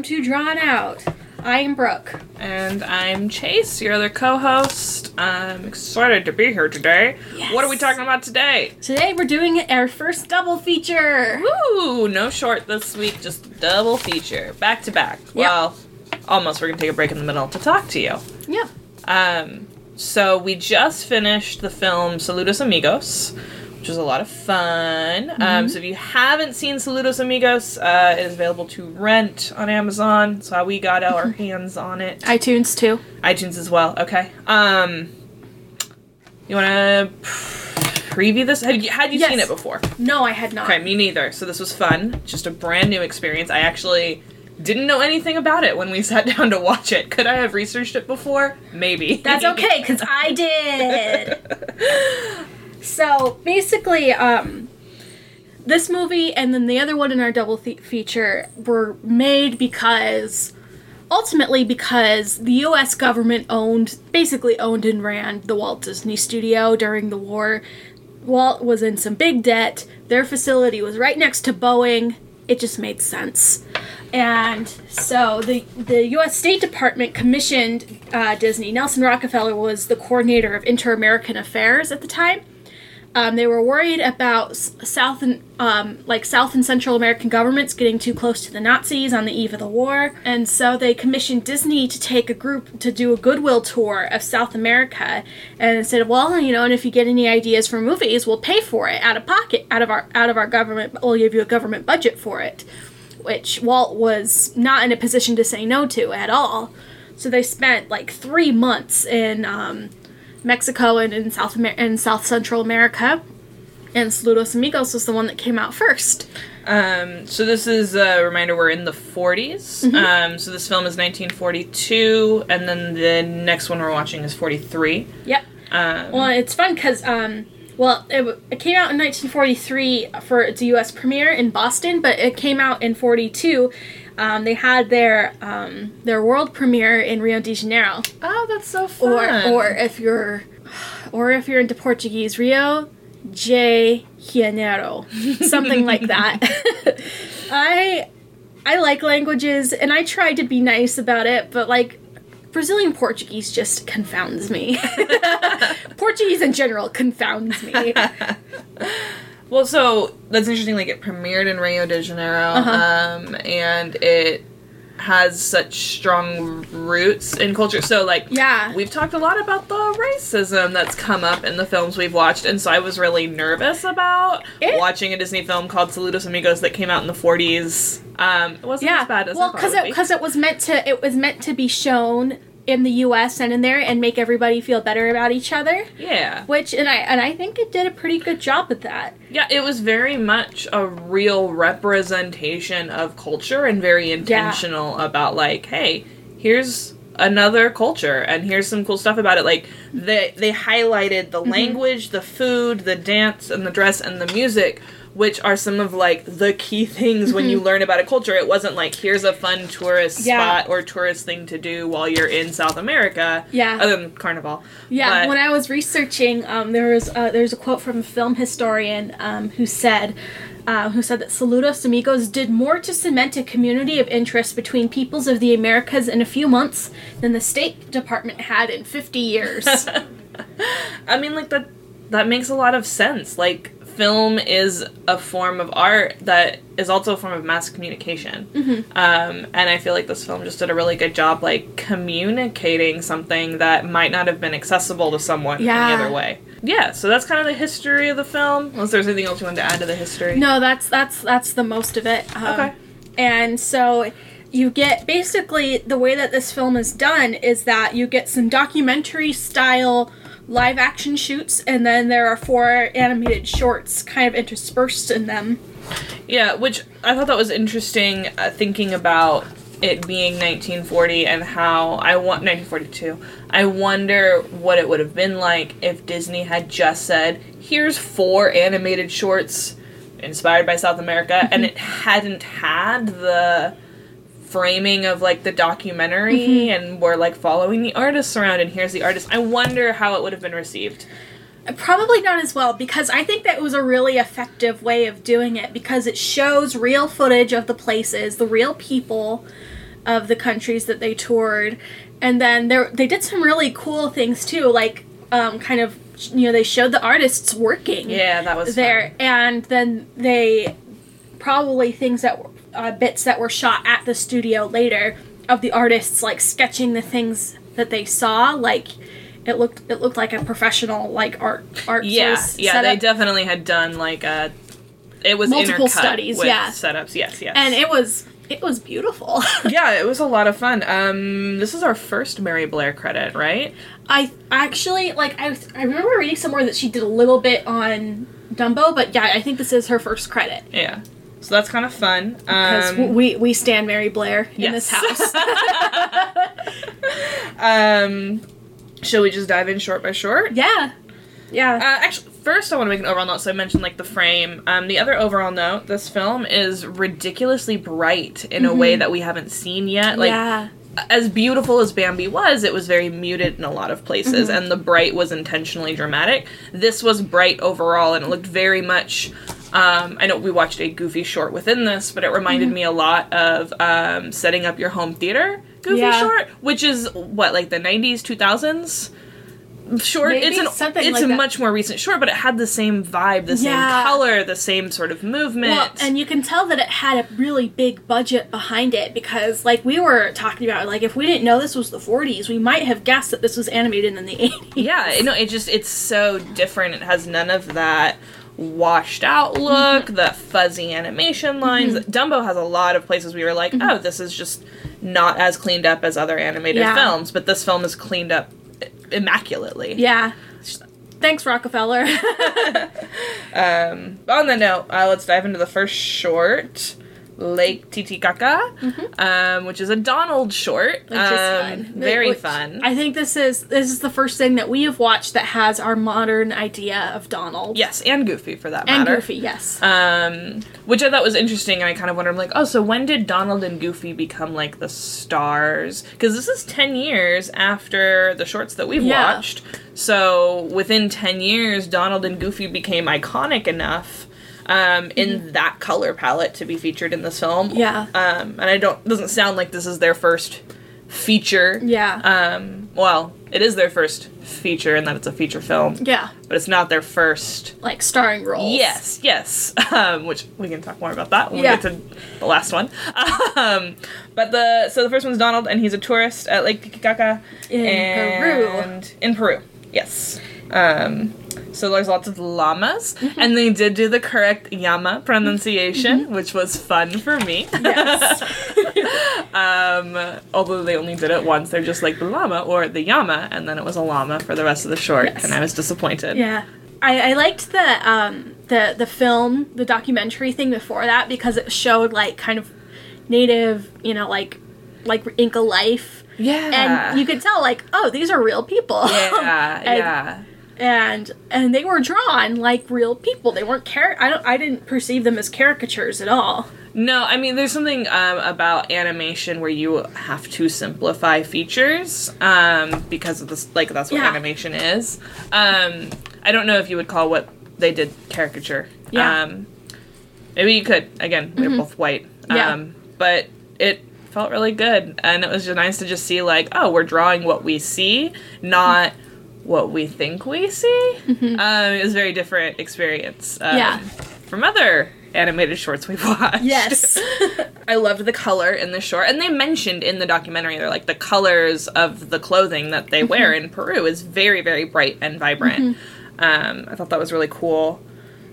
welcome to Drawn Out. I am Brooke. And I'm Chase, your other co host. I'm excited to be here today. Yes. What are we talking about today? Today we're doing our first double feature. Woo! No short this week, just double feature. Back to back. Well, almost. We're going to take a break in the middle to talk to you. Yep. Um, so we just finished the film Saludos Amigos, which was a lot of fun. Um, so if you haven't seen Saludos Amigos, uh, it is available to rent on Amazon. That's how we got our hands on it. iTunes too. iTunes as well. Okay. Um, you want to preview this? Had you, had you Yes. seen it before? No, I had not. Okay, me neither. So this was fun. Just a brand new experience. I actually didn't know anything about it when we sat down to watch it. Could I have researched it before? Maybe. That's okay, because I did. So basically, um, this movie and then the other one in our double th- feature were made because ultimately because the US government owned basically owned and ran the Walt Disney Studio during the war. Walt was in some big debt. Their facility was right next to Boeing. It just made sense. And so the the U.S. State Department commissioned uh, Disney. Nelson Rockefeller was the coordinator of inter-American affairs at the time. Um, they were worried about South and um, like South and Central American governments getting too close to the Nazis on the eve of the war, and so they commissioned Disney to take a group to do a goodwill tour of South America, and said, "Well, you know, and if you get any ideas for movies, we'll pay for it out of pocket, out of our out of our government. We'll give you a government budget for it." Which Walt was not in a position to say no to at all. So they spent like three months in um, Mexico and in South Amer- and South Central America. And Saludos Amigos was the one that came out first. Um, so this is a reminder we're in the 40s. Mm-hmm. Um, so this film is 1942, and then the next one we're watching is 43. Yep. Um, Well, it's fun because, um, well, it, it came out in 1943 for its U.S. premiere in Boston, but it came out in 42. Um, they had their um, their world premiere in Rio de Janeiro, oh, that's so fun. or or if you're or if you're into Portuguese, Rio de Janeiro, something like that. I I like languages and I try to be nice about it, but like Brazilian Portuguese just confounds me. Portuguese in general confounds me. Well, so that's interesting. Like it premiered in Rio de Janeiro, Uh-huh. um, and it has such strong roots in culture. So, like, Yeah. we've talked a lot about the racism that's come up in the films we've watched, and so I was really nervous about It- watching a Disney film called Saludos Amigos that came out in the '40s. Um, it wasn't Yeah. as bad as well, I thought because it would it because it was meant to it was meant to be shown in the U.S. and in there and make everybody feel better about each other. yeah, Which and I and I think it did a pretty good job at that. Yeah, it was very much a real representation of culture and very intentional about like, hey, here's another culture and here's some cool stuff about it. Like they they highlighted the mm-hmm. language, the food, the dance and the dress and the music, which are some of like the key things when you learn about a culture. It wasn't like here's a fun tourist Yeah. spot or tourist thing to do while you're in South America. Yeah. Other than Carnival. Yeah, But- when I was researching, um, there was uh, there's a quote from a film historian um, who said. Uh, who said that Saludos Amigos did more to cement a community of interest between peoples of the Americas in a few months than the State Department had in 50 years. I mean, like that. That makes a lot of sense. Like, film is a form of art that is also a form of mass communication. Mm-hmm. Um, and I feel like this film just did a really good job, like communicating something that might not have been accessible to someone Yeah. any other way. Yeah. So that's kind of the history of the film. Unless there's anything else you wanted to add to the history. No, that's that's that's the most of it. Um, Okay. And so you get basically the way that this film is done is that you get some documentary style live action shoots and then there are four animated shorts kind of interspersed in them. Yeah, which I thought that was interesting uh, thinking about it being 1940 and how I want 1942. I wonder what it would have been like if Disney had just said, "Here's four animated shorts inspired by South America," and it hadn't had the framing of like the documentary and we're like following the artists around and here's the artist. I wonder how it would have been received. Probably not as well because I think that was a really effective way of doing it because it shows real footage of the places, the real people, of the countries that they toured, and then there they did some really cool things too, like um, kind of you know they showed the artists working Yeah, that was there, fun. and then they probably things that were uh, bits that were shot at the studio later of the artists like sketching the things that they saw like it looked it looked like a professional like art art Yeah, yeah, they definitely had done like a. It was Multiple studies, with yeah. setups. Yes, yes. and it was it was beautiful yeah, it was a lot of fun. Um, this is our first Mary Blair credit, right? i actually like I, I remember reading somewhere that she did a little bit on dumbo but yeah i think this is her first credit Yeah. So that's kind of fun. because Um, we we stand mary blair in yes. this house um, shall we just dive in short by short? yeah yeah Uh, actually, first I want to make an overall note. So I mentioned like the frame. Um, the other overall note: this film is ridiculously bright in a way that we haven't seen yet. Like yeah as beautiful as Bambi was, it was very muted in a lot of places, Mm-hmm. and the bright was intentionally dramatic. This was bright overall, and it looked very much. Um, I know we watched a Goofy short within this, but it reminded Mm-hmm. me a lot of um, setting up your home theater Goofy Yeah. short, which is what like the '90s, 2000s short. Maybe it's an it's like a that. much more recent short, but it had the same vibe, the same color, the same sort of movement. Well, and you can tell that it had a really big budget behind it because, like we were talking about, like if we didn't know this was the 40s, we might have guessed that this was animated in the 80s. Yeah, you know, it just it's so different. It has none of that washed out look, Mm-hmm. the fuzzy animation lines. Dumbo has a lot of places we were like, Mm-hmm. oh, this is just not as cleaned up as other animated Yeah. films, but this film is cleaned up immaculately. Yeah. Thanks, Rockefeller. Um, on the note, uh, let's dive into the first short. Lake Titicaca, um, which is a Donald short. Mm-hmm. Which is um, fun. Very Which- fun. I think this is this is the first thing that we have watched that has our modern idea of Donald. yes, and Goofy for that matter. And. Goofy, yes. um, which I thought was interesting. And I kind of wondered, like, oh, so when did Donald and Goofy become like the stars? Because this is ten years after the shorts that we've Yeah. watched. So within ten years, Donald and Goofy became iconic enough um, in that color palette to be featured in this film. Mm-hmm. Yeah. Um, and I don't doesn't sound like this is their first feature. yeah. Um, well, it is their first feature in that it's a feature film, yeah. but it's not their first Like starring role. Yes, yes. Um, which we can talk more about that when Yeah. we get to the last one. Um, but the so the first one's Donald, and he's a tourist at Lake Titicaca In Peru. and in Peru. Yes. Um, so there's lots of llamas, Mm-hmm. and they did do the correct llama pronunciation, which was fun for me. Yes. um, although they only did it once, they're just like the llama or the llama, and then it was a llama for the rest of the short, Yes. and I was disappointed. Yeah. I, I liked the um the the film, the documentary thing before that because it showed like kind of native, you know, like like Inca life. Yeah. And you could tell like, oh, these are real people. Yeah, yeah. And and they were drawn like real people. They weren't char- I don't I didn't perceive them as caricatures at all. No, I mean, there's something um, about animation where you have to simplify features um, because of this. Like that's what Yeah. animation is. Um, I don't know if you would call what they did caricature. Yeah. Um, maybe you could. Again, they're both white. Yeah. Um, but it felt really good, and it was just nice to just see like, oh, we're drawing what we see, not. What we think we see. Um, it was a very different experience. Um, Yeah. From other animated shorts we've watched. Yes. I loved the color in the short, and they mentioned in the documentary they're like the colors of the clothing that they wear Mm-hmm. in Peru is very, very bright and vibrant. Um, I thought that was really cool.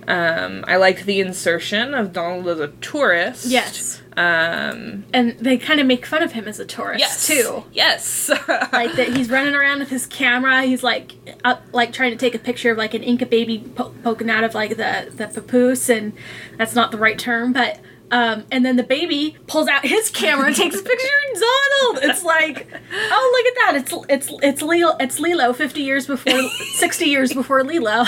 Um, I liked the insertion of Donald as a tourist. yes. Um, And they kind of make fun of him as a tourist yes. too. Yes. like that he's running around with his camera he's like up like trying to take a picture of like an inca baby po- poking out of like the the papoose and that's not the right term but um, and then the baby pulls out his camera and takes a picture of Donald. It's like, oh look at that! It's it's it's Lilo. It's Lilo. Fifty years before, sixty years before Lilo.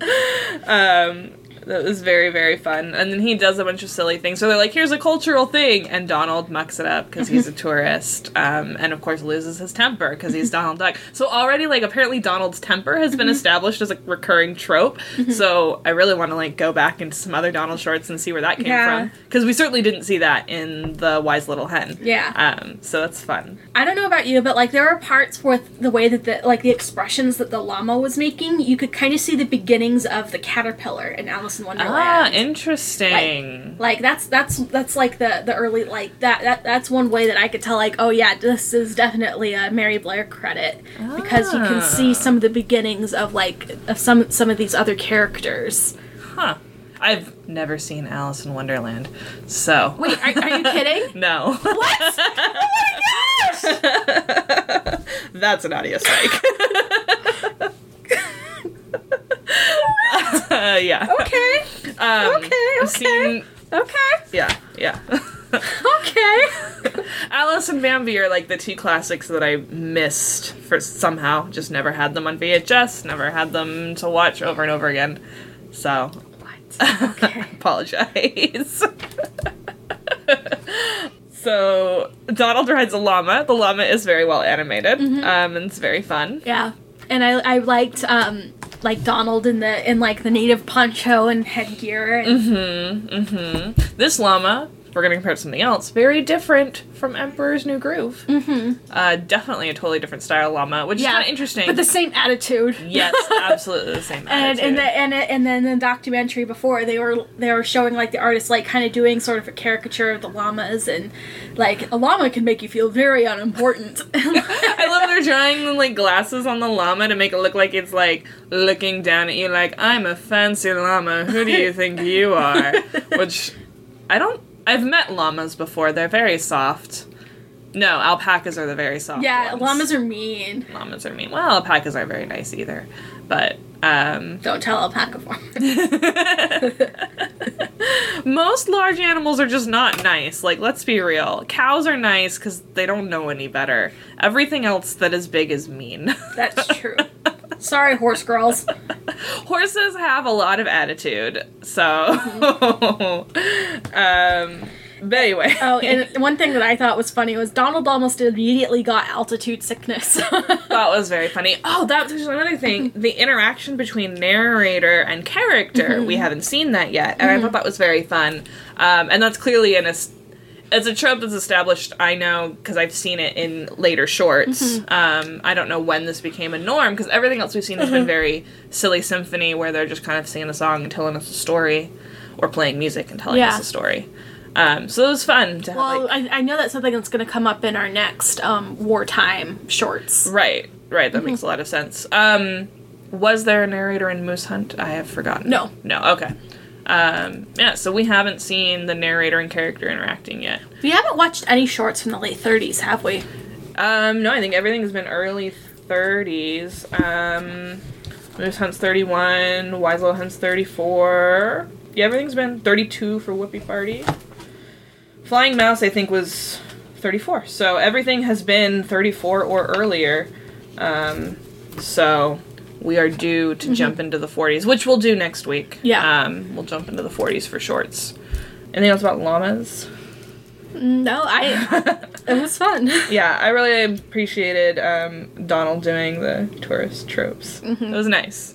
um, that was very very fun. And then he does a bunch of silly things. So they're like, "Here's a cultural thing," and Donald mucks it up because he's a tourist, um, and of course loses his temper because he's Donald Duck. So already, like, apparently Donald's temper has been established as a recurring trope. So I really want to like go back into some other Donald shorts and see where that came Yeah. from because we certainly didn't see that in the Wise Little Hen. Yeah. Um, so that's fun. I don't know about you, but like there were parts with the way that the like the expressions that the llama was making, you could kind of see the beginnings of the caterpillar in Alice in Ah, Wonderland. interesting. like that's that's that's like the the early like that, that that's one way that I could tell like oh yeah this is definitely a Mary Blair credit because you can see Ah. some of the beginnings of like of some some of these other characters. Huh. I've never seen Alice in Wonderland, so. Wait, are, are you kidding? No. What? Oh my gosh! That's an audio strike. Uh, yeah. Okay, Um, okay, okay. seen- okay, yeah, yeah. okay. Alice and Bambi are like the two classics that I missed for somehow. Just never had them on VHS, never had them to watch over and over again. So, What? Okay. apologize. so, Donald rides a llama. The llama is very well animated, Mm-hmm. um, and it's very fun. Yeah, and I I liked um like Donald in the in like the native poncho and headgear. And, Mm-hmm. This llama, we're gonna compare it to something else, very different from Emperor's New Groove. Mm-hmm. Uh, definitely a totally different style llama, which is kind of interesting. but the same attitude. yes, absolutely the same. And attitude. and the, and and then the documentary before they were they were showing like the artist like kind of doing sort of a caricature of the llamas and like a llama can make you feel very unimportant. I love they're drawing like glasses on the llama to make it look like it's like looking down at you like I'm a fancy llama. Who do you think you are? Which I don't. I've met llamas before. They're very soft. No, alpacas are the very soft. yeah, ones. llamas are mean. llamas are mean. Well, alpacas aren't very nice either, but um, Don't tell alpaca farmers. most large animals are just not nice. Like, let's be real. Cows are nice because they don't know any better. Everything else that is big is mean. That's true. Sorry, horse girls. Horses have a lot of attitude, so. um, but anyway. Oh, and one thing that I thought was funny was Donald almost immediately got altitude sickness. that was very funny. Oh, that was another thing. The interaction between narrator and character, we haven't seen that yet, and I thought that was very fun. Um, and that's clearly in a. s- It's a trope that's established. I know because I've seen it in later shorts. Um, I don't know when this became a norm because everything else we've seen has been very silly symphony where they're just kind of singing a song and telling us a story, or playing music and telling Yeah. us a story. Um, so it was fun to have well, like I, I know that's something that's going to come up in our next um, wartime shorts. Right, right. Mm-hmm. That makes a lot of sense. Um, was there a narrator in Moose Hunt? I have forgotten. No. No. Okay. Um, yeah. So we haven't seen the narrator and character interacting yet. We haven't watched any shorts from the late 30s, have we? Um, no, I think everything's been early 30s. Um, Moose Hunt's 31. Wise Little Hunt's 34. Yeah, everything's been 32 for Whoopie Party. Flying Mouse, I think, was 34. So everything has been 34 or earlier. Um, so we are due to jump into the 40s, which we'll do next week. Yeah. Um, we'll jump into the 40s for shorts. Anything else about llamas? No, I. it was fun. Yeah, I really appreciated um, Donald doing the tourist tropes. It was nice.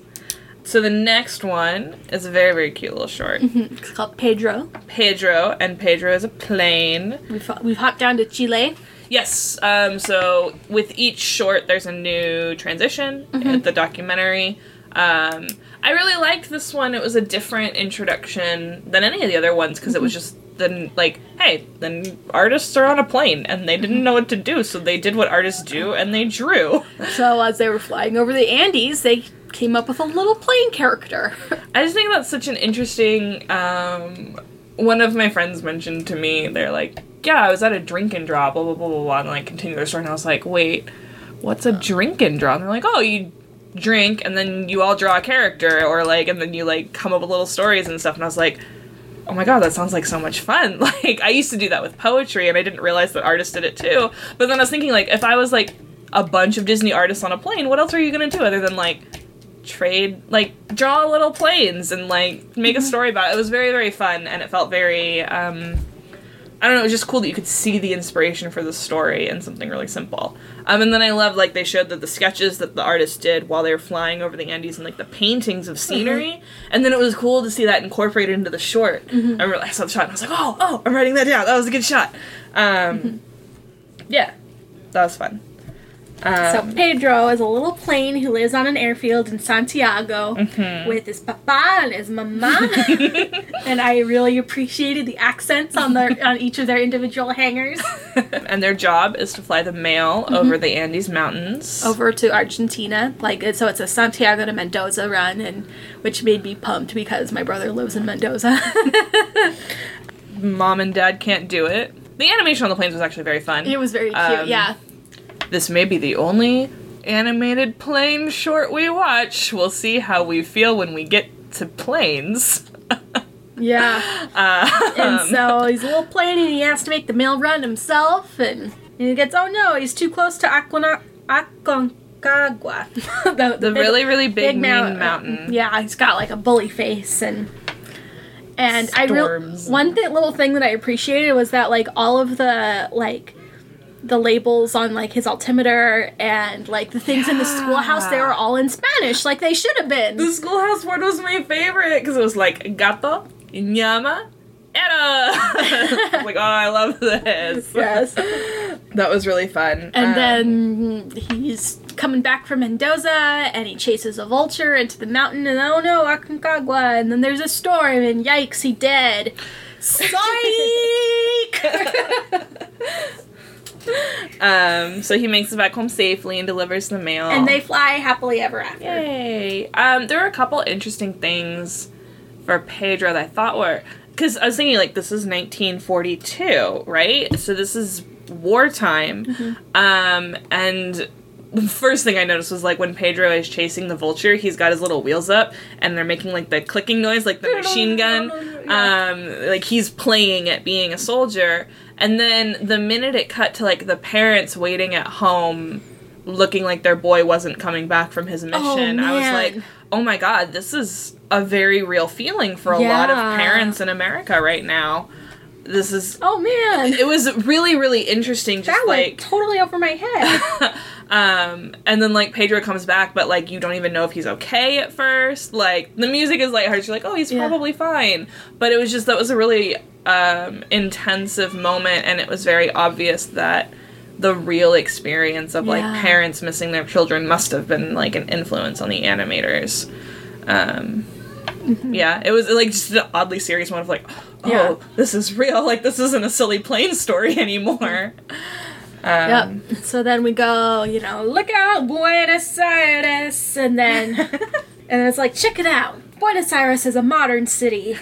So the next one is a very, very cute little short. It's called Pedro. Pedro, and Pedro is a plane. We've, we've hopped down to Chile. Yes, um, so with each short, there's a new transition at the documentary. Um, I really liked this one. It was a different introduction than any of the other ones because it was just then like, hey, then artists are on a plane and they didn't know what to do, so they did what artists do and they drew. So as they were flying over the Andes, they came up with a little plane character. I just think that's such an interesting. Um, one of my friends mentioned to me, they're like, "Yeah, I was at a drink and draw, blah blah blah blah blah," and like continue their story, and I was like, "Wait, what's a drink and draw?" And they're like, "Oh, you drink and then you all draw a character, or like, and then you like come up with little stories and stuff." And I was like. Oh my god, that sounds like so much fun. Like I used to do that with poetry and I didn't realize that artists did it too. But then I was thinking like if I was like a bunch of Disney artists on a plane, what else are you going to do other than like trade like draw little planes and like make a story about it. It was very very fun and it felt very um I don't know, it was just cool that you could see the inspiration for the story in something really simple. Um, and then I loved like they showed that the sketches that the artist did while they were flying over the Andes and like the paintings of scenery. And then it was cool to see that incorporated into the short. I remember I saw the shot and I was like, oh, oh, I'm writing that down. That was a good shot. Um, Yeah, that was fun. So Um, Pedro is a little plane who lives on an airfield in Santiago Mm-hmm. with his papa and his mama, and I really appreciated the accents on their on each of their individual hangars and their job is to fly the mail over the Andes Mountains. over to Argentina. Like so, it's a Santiago to Mendoza run, and which made me pumped because my brother lives in Mendoza. Mom and Dad can't do it. The animation on the planes was actually very fun. it was very cute. Um, yeah, This may be the only animated plane short we watch. We'll see how we feel when we get to planes. yeah. Uh, And so he's a little plane, and he has to make the mail run himself, and, and he gets oh no, he's too close to Aquana- Aconcagua. the the big- really, really big, mean mount- mountain. Yeah, he's got like a bully face and and I real one th- little thing that I appreciated was that like all of the like the labels on like his altimeter and like the things in the schoolhouse they were all in Spanish like they should have been. The schoolhouse word was my favorite because it was like gato, llama, era. like, oh, I love this. yes. That was really fun. And Um, then he's coming back from Mendoza and he chases a vulture into the mountain and oh no, Aconcagua. And then there's a storm and yikes, he dead. Psych! Um, so he makes it back home safely and delivers the mail. and they fly happily ever after. Yay! Um, there were a couple interesting things for Pedro that I thought were because I was thinking like this is 1942, right? So this is wartime, um, and the first thing I noticed was like when Pedro is chasing the vulture, he's got his little wheels up and they're making like the clicking noise, like the machine gun. Um, like he's playing at being a soldier, and then the minute it cut to like the parents waiting at home looking like their boy wasn't coming back from his oh, mission. I was like, oh my god, this is a very real feeling for a lot of parents in America right now. This is. Oh man. It was really, really interesting. Just that like, totally over my head. um, and then like Pedro comes back, but like you don't even know if he's okay at first. Like the music is lighthearted. You're like, oh, he's Yeah. probably fine. But it was just that was a really um, intensive moment, and it was very obvious that the real experience of like Yeah. parents missing their children must have been like an influence on the animators. Um, Yeah, it was like just an oddly serious one of like, oh, Yeah. this is real. Like this isn't a silly plane story anymore. Um, Yep. So then we go, you know, look out, Buenos Aires, and then and then it's like, check it out. Buenos Aires is a modern city.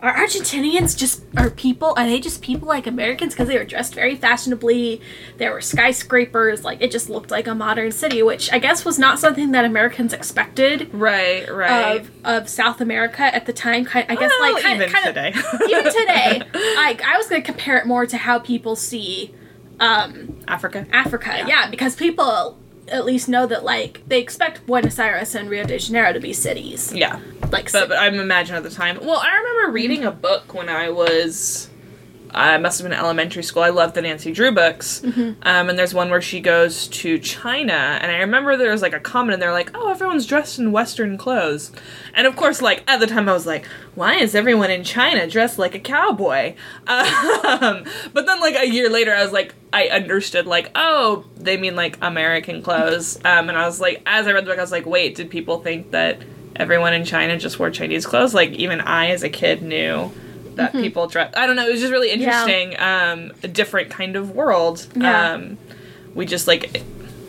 Are Argentinians just are people? Are they just people like Americans? Because they were dressed very fashionably. There were skyscrapers. Like it just looked like a modern city, which I guess was not something that Americans expected Right, right. of of South America at the time. Ki- I guess Well, like kind, even kind today. of even today. Like I was gonna compare it more to how people see um, Africa. Africa. Yeah. because people at least know that like they expect Buenos Aires and Rio de Janeiro to be cities. Yeah. Like But, but I'm imagining at the time. Well, I remember reading a book when I was. I must have been in elementary school. I loved the Nancy Drew books. Um, and there's one where she goes to China. And I remember there was like a comment and they're like, oh, everyone's dressed in Western clothes. And of course, like at the time, I was like, why is everyone in China dressed like a cowboy? Um, but then, like a year later, I was like, I understood, like, oh, they mean like American clothes. Um, and I was like, as I read the book, I was like, wait, did people think that everyone in China just wore Chinese clothes? Like, even I, as a kid, knew that people dress. I don't know. It was just really interesting. Um, a different kind of world. Yeah. Um, we just like.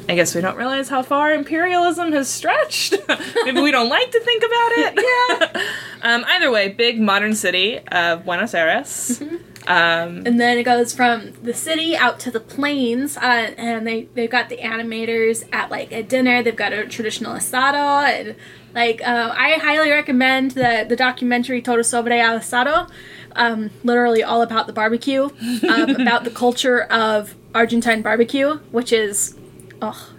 I guess we don't realize how far imperialism has stretched. Maybe we don't like to think about it. yeah. um, either way, big modern city of Buenos Aires. Um, And then it goes from the city out to the plains, uh, and they they've got the animators at like a dinner. They've got a traditional asado, and like uh, I highly recommend the the documentary Todo sobre el asado, um, literally all about the barbecue, um, about the culture of Argentine barbecue, which is, oh,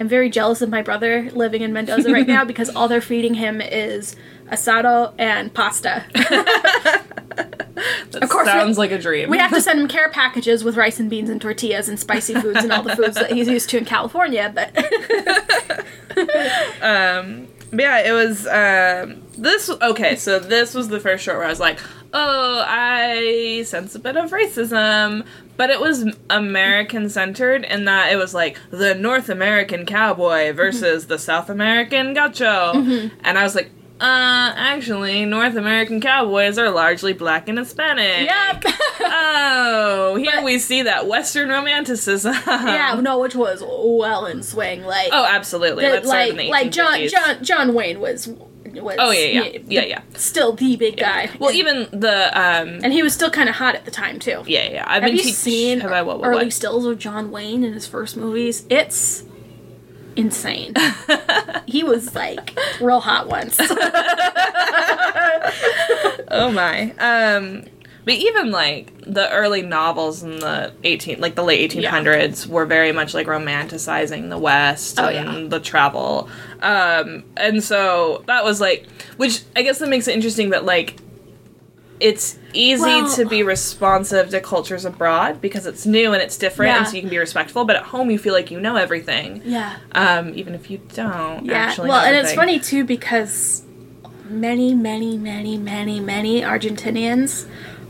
am very jealous of my brother living in Mendoza right now because all they're feeding him is asado and pasta. That Of course, we- sounds like a dream. we have to send him care packages with rice and beans and tortillas and spicy foods and all the foods that he's used to in California, but um, but yeah, it was um, this. Okay, so this was the first short where I was like, oh, I sense a bit of racism, but it was American centered in that it was like the North American cowboy versus the South American gaucho, and I was like. Uh, actually, North American cowboys are largely black and Hispanic. yep. Oh, here But- we see that Western romanticism. yeah, no, which was well in swing. Like, Oh, absolutely. the- like, like John John John Wayne was was Oh, yeah, yeah. Yeah, yeah. still the big guy. Well, And- even the um, and he was still kind of hot at the time too. yeah, yeah. I've Have been you teach- seen have I, what, what, early what? stills of John Wayne in his first movies? It's insane. he was like real hot once. oh my. Um, but even like the early novels in the 18 like the late 1800s were very much like romanticizing the west Oh, and yeah. the travel um and so that was like which i guess that makes it interesting that like it's easy Well- to be responsive to cultures abroad because it's new and it's different and so you can be respectful but at home you feel like you know everything yeah. um even if you don't actually Yeah. well, and it's funny too because many, many, many, many, many Argentinians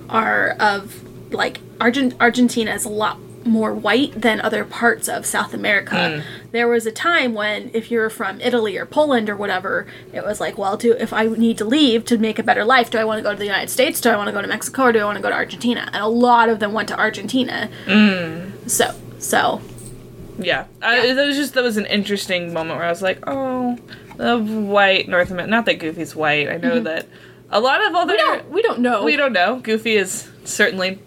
are of like Argent Argentina is a lot more white than other parts of South America. Hmm. There was a time when if you were from Italy or Poland or whatever, it was like, well, do if I need to leave to make a better life, do I want to go to the United States? Do I want to go to Mexico or do I want to go to Argentina? And a lot of them went to Argentina. Hmm. So, so Yeah, I, that was just that was an interesting moment where I was like, oh, the white North American. Not that Goofy's white. I know mm-hmm. that a lot of other we don't we don't know. we don't know. Goofy is certainly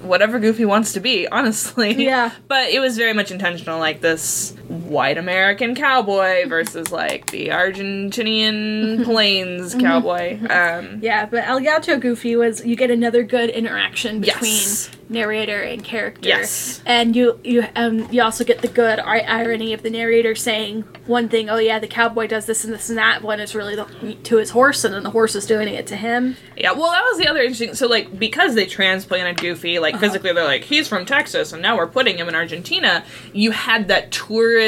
whatever Goofy wants to be, honestly. Yeah. But it was very much intentional, like this white American cowboy versus like the Argentinian plains cowboy. Um, Yeah, but El Gaucho Goofy was you get another good interaction between Yes. narrator and character. Yes. and you you um you also get the good ir- irony of the narrator saying one thing, oh yeah, the cowboy does this and this and that, when it's really the, to his horse, and then the horse is doing it to him. Yeah, well, that was the other interesting. So, like, because they transplanted Goofy, like, physically, they're like, he's from Texas, and now we're putting him in Argentina. You had that tourist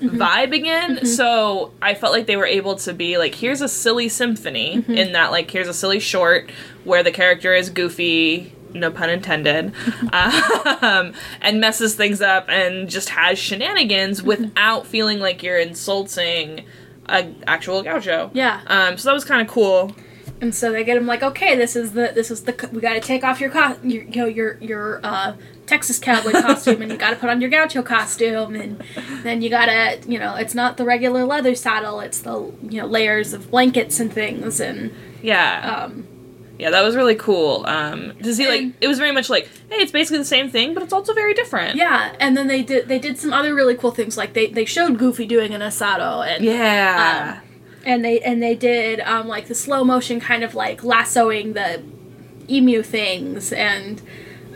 vibe again. So, I felt like they were able to be like, here's a silly symphony, in that, like, here's a silly short where the character is Goofy. No pun intended, um, and messes things up and just has shenanigans without feeling like you're insulting a actual gaucho. Yeah. Um, so that was kind of cool. And so they get him like, okay, this is the this is the we got to take off your co- your you know, your your uh, Texas cowboy costume, and you got to put on your gaucho costume, and then you gotta you know it's not the regular leather saddle, it's the you know layers of blankets and things, and Yeah. um, Yeah, that was really cool. Um, to see like And- it was very much like, hey, it's basically the same thing, but it's also very different. yeah, and then they did they did some other really cool things like they they showed Goofy doing an asado and Yeah. and they and they did um, like the slow motion kind of like lassoing the emu things and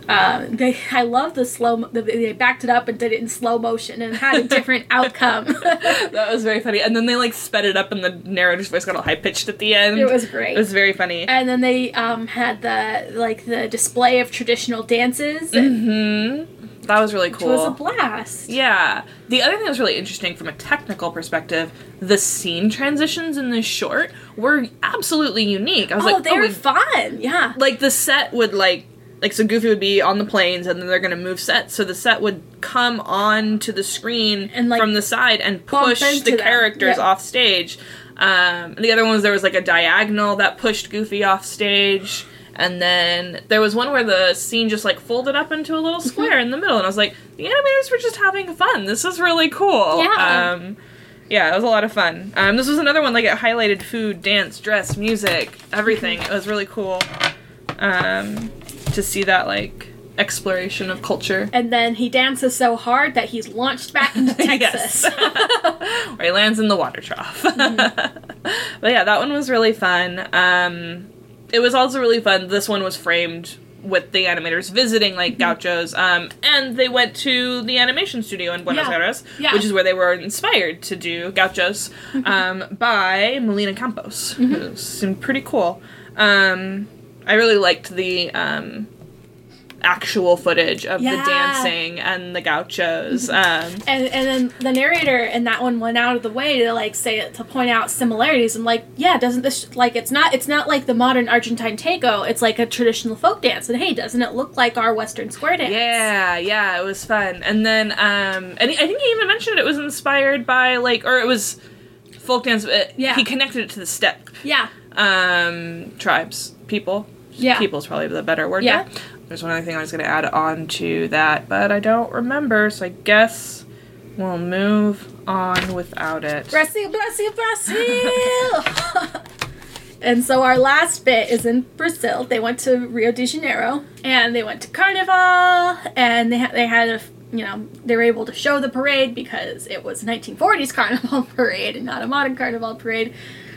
uh, they I love the slow mo- they backed it up and did it in slow motion and had a different outcome. that was very funny. And then they like sped it up, and the narrator's voice got all high pitched at the end. it was great. It was very funny. and then they um, had the like the display of traditional dances, hmm That was really cool. it was a blast. Yeah. The other thing that was really interesting from a technical perspective, the scene transitions in this short were absolutely unique. I was Oh, like, they oh, were we fun. Yeah. like the set would like like so Goofy would be on the plains and then they're gonna move sets so the set would come on to the screen And, like, from the side and push the them. characters Yeah. off stage. Um, the other one was there was like a diagonal that pushed Goofy off stage. And then there was one where the scene just like folded up into a little Mm-hmm. square in the middle, and I was like, the animators were just having fun. This is really cool. Yeah. Um, yeah, it was a lot of fun. Um, this was another one like it highlighted food, dance, dress, music, everything. It was really cool um, to see that like exploration of culture. And then he dances so hard that he's launched back into Texas. where he lands in the water trough. but yeah, that one was really fun. Um, it was also really fun. This one was framed with the animators visiting Mm-hmm. like gauchos, um, and they went to the animation studio in Buenos Yeah. Aires, Yeah. which is where they were inspired to do gauchos Mm-hmm. um, by Molina Campos, who seemed pretty cool. Um, I really liked the um, actual footage of Yeah. the dancing and the gauchos. Um, And and then the narrator in that one went out of the way to like say to point out similarities. I'm like, yeah, doesn't this like it's not it's not like the modern Argentine tango. It's like a traditional folk dance. And hey, doesn't it look like our Western square dance? Yeah, yeah, it was fun. And then, um, and I think he even mentioned it was inspired by like, or it was folk dance. But Yeah. he connected it to the steppe Yeah. um, tribes, people. Yeah. people's probably the better word. Yeah. there. There's one other thing I was going to add on to that, but I don't remember. So I guess we'll move on without it. Brazil, Brazil, Brazil. and so our last bit is in Brazil. They went to Rio de Janeiro and they went to Carnival and they had they had a you know they were able to show the parade because it was 1940s Carnival parade and not a modern Carnival parade.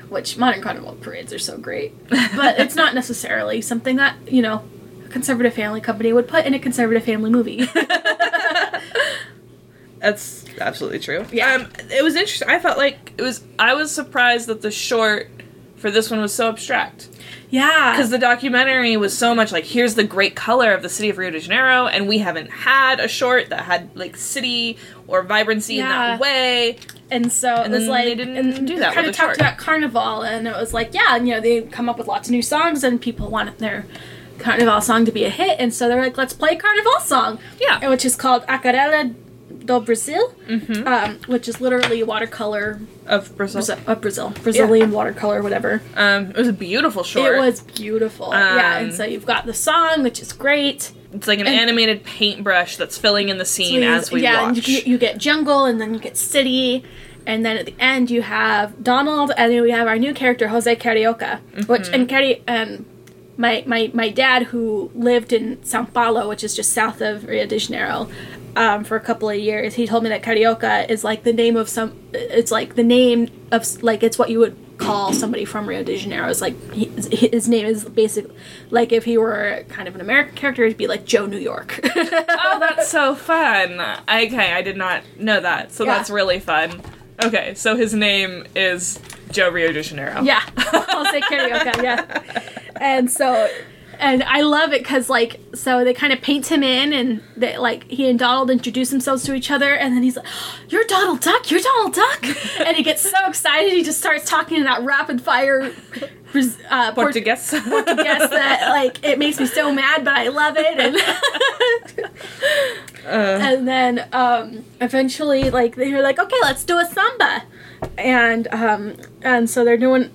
Which modern carnival parades are so great, but it's not necessarily something that you know a conservative family company would put in a conservative family movie. That's absolutely true. Yeah. Um, it was interesting. I felt like it was. I was surprised that the short for this one was so abstract. Yeah, Because the documentary was so much like, here's the great color of the city of Rio de Janeiro, and we haven't had a short that had like city or vibrancy in that way. And so it And was like, they didn't do that Kind of talked short. about carnival, and it was like, yeah, and, you know, they come up with lots of new songs, and people want their carnival song to be a hit, and so they're like, let's play a carnival song, Yeah. which is called Aquarela do Brasil, Mm-hmm. um, which is literally watercolor Of Brazil. Brazil, of Brazil, Brazilian watercolor, whatever. Um, it was a beautiful short. It was beautiful, yeah. Um, And so you've got the song, which is great. It's like an and- animated paintbrush that's filling in the scene as we yeah, watch. and you, you get jungle, and then you get city, and then at the end you have Donald, and then we have our new character Jose Carioca, which Mm-hmm. and Cari and my my my dad who lived in Sao Paulo, which is just south of Rio de Janeiro. Um, for a couple of years, he told me that Carioca is like the name of some. It's like the name of like it's what you would call somebody from Rio de Janeiro. It's like he, his name is basically like if he were kind of an American character, it'd be like Joe New York. oh, that's so fun. Okay, I did not know that. So Yeah. that's really fun. Okay, so his name is Joe Rio de Janeiro. Yeah, I'll say karaoke. Yeah, and so, and I love it because like, so they kind of paint him in, and they like he and Donald introduce themselves to each other, and then he's like, "You're Donald Duck. You're Donald Duck," and he gets so excited he just starts talking in that rapid fire. Uh, Port- Portuguese. Portuguese that like it makes me so mad, but I love it. And Uh, and then um, eventually, like they're like, okay, let's do a samba, and um, and so they're doing,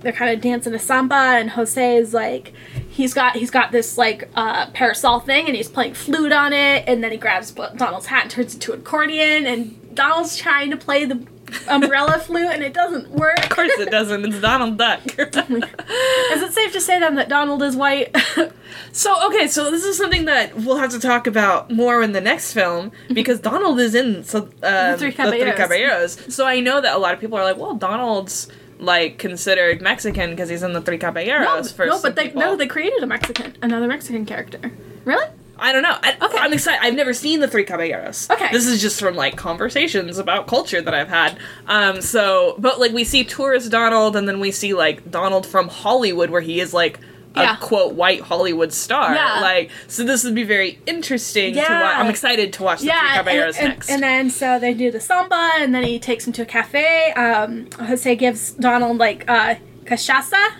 they're kind of dancing a samba, and Jose is like, he's got he's got this like uh, parasol thing, and he's playing flute on it, and then he grabs Donald's hat and turns it into an accordion, and Donald's trying to play the umbrella flute, and it doesn't work. of course it doesn't. It's Donald Duck. Is it safe to say then that Donald is white? so okay, so this is something that we'll have to talk about more in the next film because Donald is in so, um, Three Caballeros. Caballeros. So I know that a lot of people are like, well, Donald's like considered Mexican because he's in the Three no, Caballeros. for no, but they people. no, they created a Mexican, another Mexican character. Really? I don't know. I, Okay. I'm excited. I've never seen the Three Caballeros. Okay. This is just from like conversations about culture that I've had. Um. So, but like we see tourist Donald, and then we see like Donald from Hollywood, where he is like a quote white Hollywood star. Yeah. Like, so this would be very interesting to Yeah. watch. I'm excited to watch the Three Caballeros and, next. and then so they do the samba, and then he takes him to a cafe. Um, Jose gives Donald like uh, cachaça,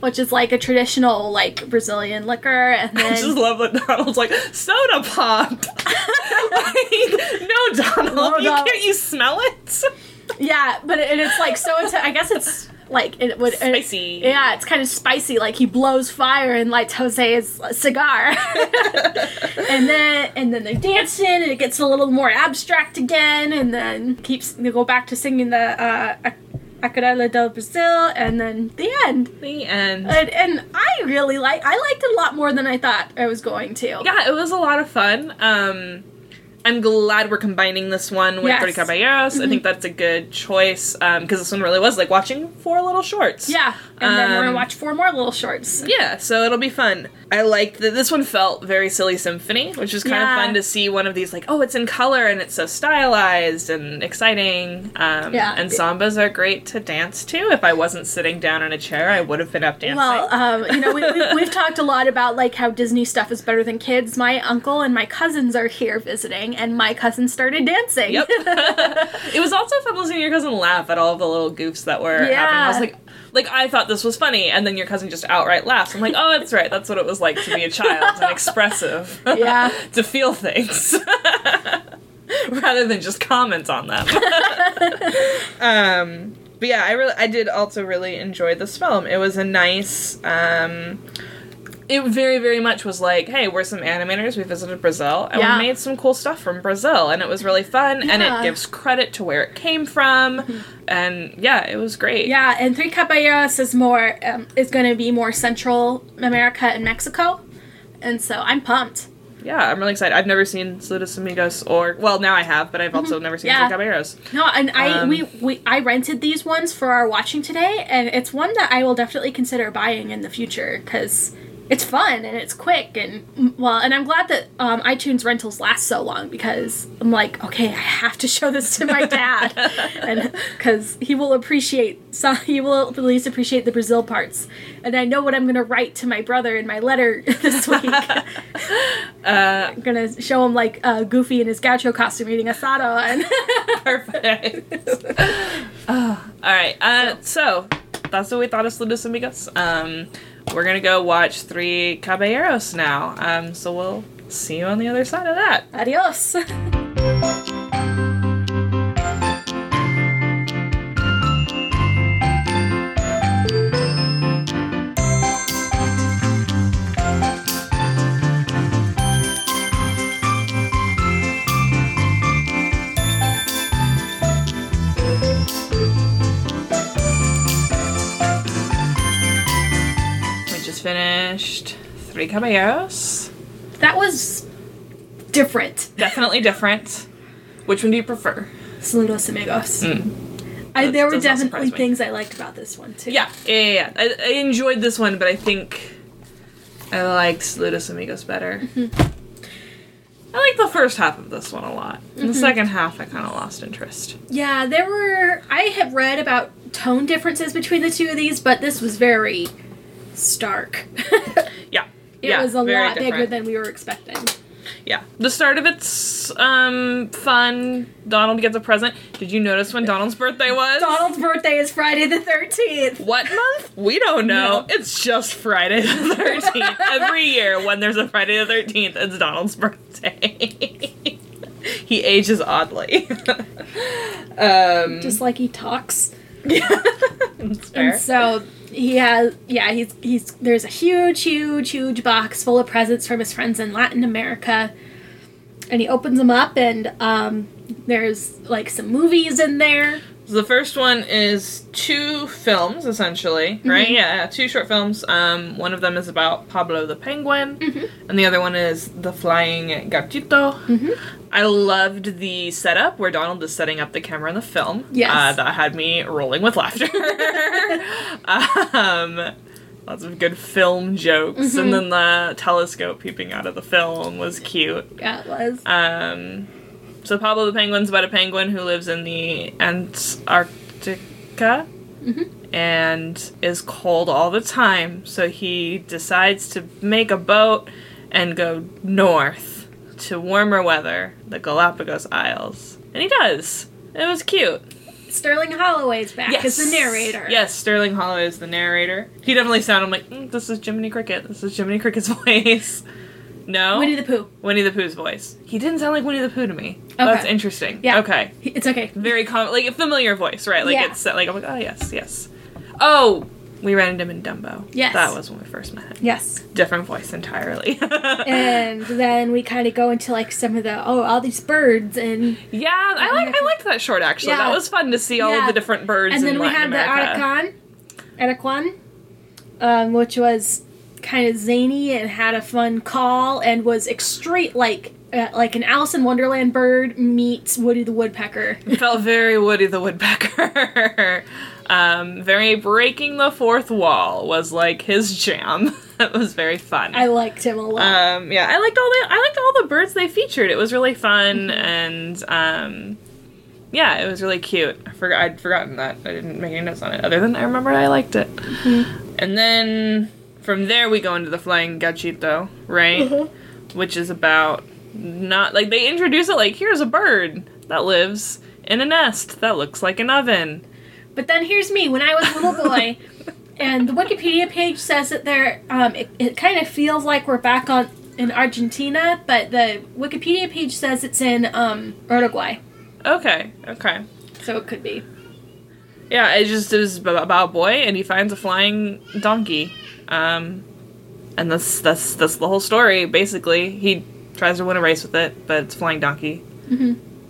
which is like a traditional like Brazilian liquor, and then I just love that Donald's like soda pop. like, no, Donald, No, you Donald. can't you smell it? yeah, but it, it's like so into. I guess it's like it would it- Spicy. yeah, it's kind of spicy. Like he blows fire and lights Jose's cigar, and then and then they're dancing, and it gets a little more abstract again, and then keeps they go back to singing the uh, Ac- Aquarela del Brazil, and then the end. The end. And, and I really like I liked it a lot more than I thought I was going to. yeah, it was a lot of fun. Um, I'm glad we're combining this one with Yes. Three Caballeros. I think that's a good choice because this one really was like watching four little shorts. Yeah, and then we're Um, gonna watch four more little shorts. Yeah, so it'll be fun. I liked that this one felt very silly symphony, which is kind Yeah. of fun to see one of these like, oh, it's in color and it's so stylized and exciting. Um, Yeah. and sambas are great to dance to. If I wasn't sitting down in a chair, I would have been up dancing. Well, um, you know, we, we, we've talked a lot about like how Disney stuff is better than kids. My uncle and my cousins are here visiting, and my cousin started dancing. Yep. it was also fun listening to your cousin laugh at all the little goofs that were happening. I was like, like I thought this was funny, and then your cousin just outright laughs. I'm like, oh, that's right. That's what it was like to be a child and expressive. Yeah. to feel things. Rather than just comment on them. um, but yeah, I really, I did also really enjoy this film. It was a nice, um, it very, very much was like, hey, we're some animators. We visited Brazil and Yeah. we made some cool stuff from Brazil, and it was really fun. And it gives credit to where it came from, and yeah, it was great. Yeah, and Three Caballeros is more um, is going to be more Central America and Mexico, and so I'm pumped. yeah, I'm really excited. I've never seen Saludos Amigos, or well, now I have, but I've also never seen Mm-hmm. Yeah. Three Caballeros. No, and I Um, we, we I rented these ones for our watching today, and it's one that I will definitely consider buying in the future because it's fun and it's quick and well, and I'm glad that um, iTunes rentals last so long because I'm like, okay, I have to show this to my dad, and because he will appreciate some, he will at least appreciate the Brazil parts, and I know what I'm gonna write to my brother in my letter this week. Uh, I'm gonna show him like uh, Goofy in his gaucho costume eating asado and. Perfect. Ah, all right. Uh, so that's what we thought of Saludos Amigos. Um, we're gonna go watch Three Caballeros now. Um, so we'll see you on the other side of that. Adios. Three Caballeros. That was different. Definitely different. Which one do you prefer? Saludos amigos. Hmm. I, there were definitely things I liked about this one too. Yeah, yeah, yeah. yeah. I, I enjoyed this one, but I think I liked Saludos Amigos better. Mm-hmm. I like the first half of this one a lot. In the mm-hmm. second half, I kind of lost interest. Yeah, there were. I have read about tone differences between the two of these, but this was very stark. Yeah. It yeah, was a lot bigger than we were expecting. Yeah. The start of it's um fun. Donald gets a present. Did you notice when Donald's birthday was? Donald's birthday is Friday the 13th. What month? We don't know. No. It's just Friday the 13th. Every year when there's a Friday the 13th, it's Donald's birthday. he ages oddly. um Just like he talks. Fair. And so he has yeah, he's he's there's a huge, huge, huge box full of presents from his friends in Latin America. And he opens them up and um there's like some movies in there. The first one is two films, essentially, right? Yeah, yeah, two short films. Um, one of them is about Pablo the Penguin, and the other one is The Flying Gauchito. I loved the setup where Donald is setting up the camera in the film. Yes. Uh, that had me rolling with laughter. um, lots of good film jokes, and then the telescope peeping out of the film was cute. Yeah, it was. Um, so Pablo the Penguin's about a penguin who lives in the Antarctica and is cold all the time. So he decides to make a boat and go north to warmer weather, the Galapagos Isles. And he does. It was cute. Sterling Holloway's back as the narrator. Yes, Sterling Holloway is the narrator. He definitely sounded like mm, this is Jiminy Cricket. This is Jiminy Cricket's voice. No, Winnie the Pooh. Winnie the Pooh's voice. He didn't sound like Winnie the Pooh to me. That's interesting. Yeah. Okay. It's okay. Very common, like a familiar voice, right? Like Yeah. it's like I'm like, oh yes, yes. Oh, we ran into him in Dumbo. Yes. That was when we first met him. Yes. Different voice entirely. And then we kind of go into like some of the oh all these birds and yeah, I like I liked that short actually. Yeah. That was fun to see all of the different birds. and then we Latin had the America. Arakan, Aracuan, um, which was kind of zany and had a fun call and was extreme like uh, like an Alice in Wonderland bird meets Woody the Woodpecker. It felt very Woody the Woodpecker. um, very breaking the fourth wall was like his jam. it was very fun. I liked him a lot. Um, yeah, I liked all the I liked all the birds they featured. It was really fun and um, yeah, it was really cute. I forgot I'd forgotten that. I didn't make any notes on it. Other than I remember I liked it. And then from there we go into the flying Gauchito, right? Which is about not like they introduce it like here's a bird that lives in a nest that looks like an oven. But then here's me when I was a little boy, and the Wikipedia page says that there. Um, it, it kind of feels like we're back on in Argentina, but the Wikipedia page says it's in um, Uruguay, Okay, okay. so it could be. Yeah, it just is about a boy, and he finds a flying donkey, um, and that's that's that's the whole story. Basically, he tries to win a race with it, but it's flying donkey,